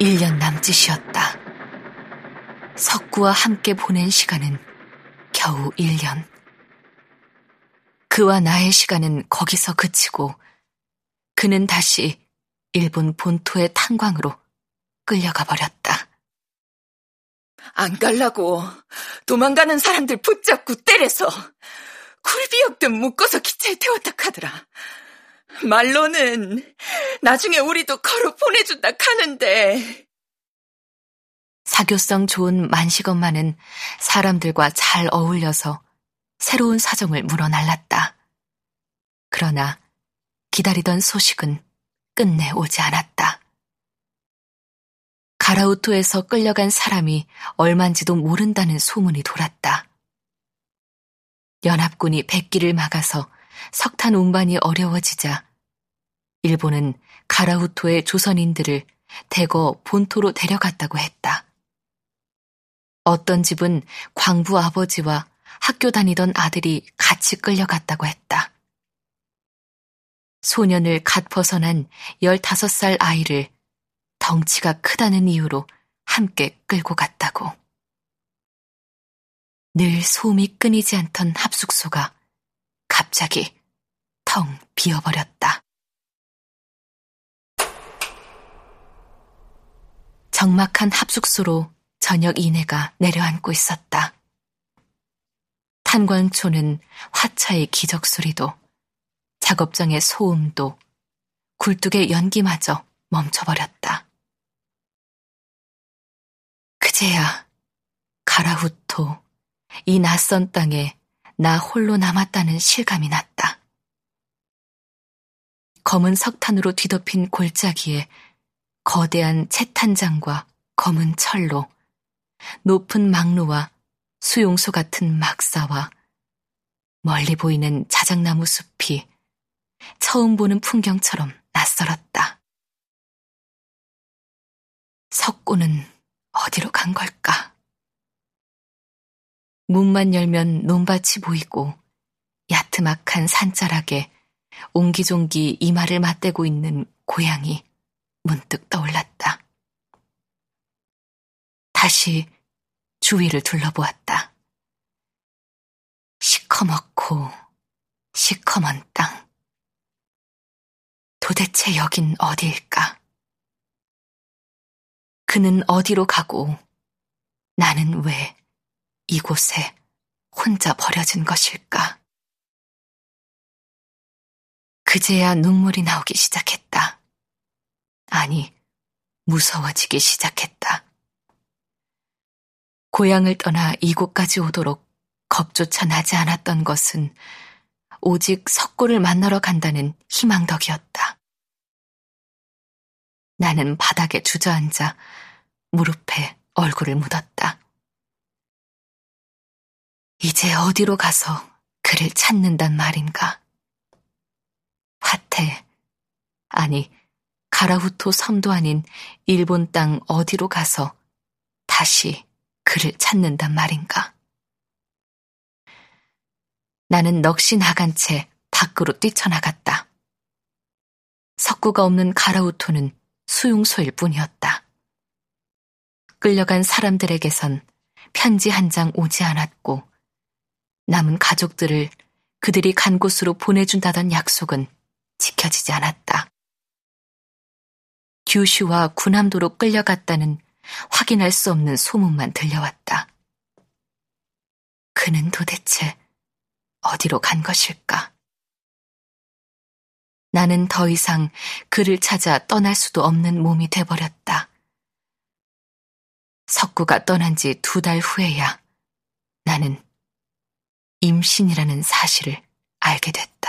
1년 남짓이었다. 석구와 함께 보낸 시간은 겨우 1년. 그와 나의 시간은 거기서 그치고 그는 다시 일본 본토의 탄광으로 끌려가 버렸다. 안 갈라고 도망가는 사람들 붙잡고 때려서 굴비역든 묶어서 기차에 태웠다 카더라. 말로는 나중에 우리도 걸어 보내준다 카는데. 사교성 좋은 만식엄마는 사람들과 잘 어울려서 새로운 사정을 물어날랐다. 그러나 기다리던 소식은 끝내 오지 않았다. 가라우토에서 끌려간 사람이 얼만지도 모른다는 소문이 돌았다. 연합군이 백기를 막아서 석탄 운반이 어려워지자 일본은 가라우토의 조선인들을 대거 본토로 데려갔다고 했다. 어떤 집은 광부 아버지와 학교 다니던 아들이 같이 끌려갔다고 했다. 소년을 갓 벗어난 15살 아이를 덩치가 크다는 이유로 함께 끌고 갔다고. 늘 소음이 끊이지 않던 합숙소가 갑자기 텅 비어버렸다. 적막한 합숙소로 저녁 이내가 내려앉고 있었다. 탄광초는 화차의 기적 소리도 작업장의 소음도 굴뚝의 연기마저 멈춰버렸다. 그제야 가라후토 이 낯선 땅에 나 홀로 남았다는 실감이 났다. 검은 석탄으로 뒤덮인 골짜기에 거대한 채탄장과 검은 철로 높은 막루와 수용소 같은 막사와 멀리 보이는 자작나무 숲이 처음 보는 풍경처럼 낯설었다. 석고는 어디로 간 걸까? 문만 열면 논밭이 보이고 야트막한 산자락에 옹기종기 이마를 맞대고 있는 고양이 문득 떠올랐다. 다시 주위를 둘러보았다. 시커멓고 시커먼 땅. 도대체 여긴 어디일까? 그는 어디로 가고 나는 왜 이곳에 혼자 버려진 것일까? 그제야 눈물이 나오기 시작했다. 아니, 무서워지기 시작했다. 고향을 떠나 이곳까지 오도록 겁조차 나지 않았던 것은 오직 석고를 만나러 간다는 희망 덕이었다. 나는 바닥에 주저앉아 무릎에 얼굴을 묻었다. 이제 어디로 가서 그를 찾는단 말인가? 화태, 아니, 가라후토 섬도 아닌 일본 땅 어디로 가서 다시 그를 찾는단 말인가. 나는 넋이 나간 채 밖으로 뛰쳐나갔다. 석구가 없는 가라우토는 수용소일 뿐이었다. 끌려간 사람들에게선 편지 한 장 오지 않았고 남은 가족들을 그들이 간 곳으로 보내준다던 약속은 지켜지지 않았다. 규슈와 군함도로 끌려갔다는 확인할 수 없는 소문만 들려왔다. 그는 도대체 어디로 간 것일까? 나는 더 이상 그를 찾아 떠날 수도 없는 몸이 돼버렸다. 석구가 떠난 지 두 달 후에야 나는 임신이라는 사실을 알게 됐다.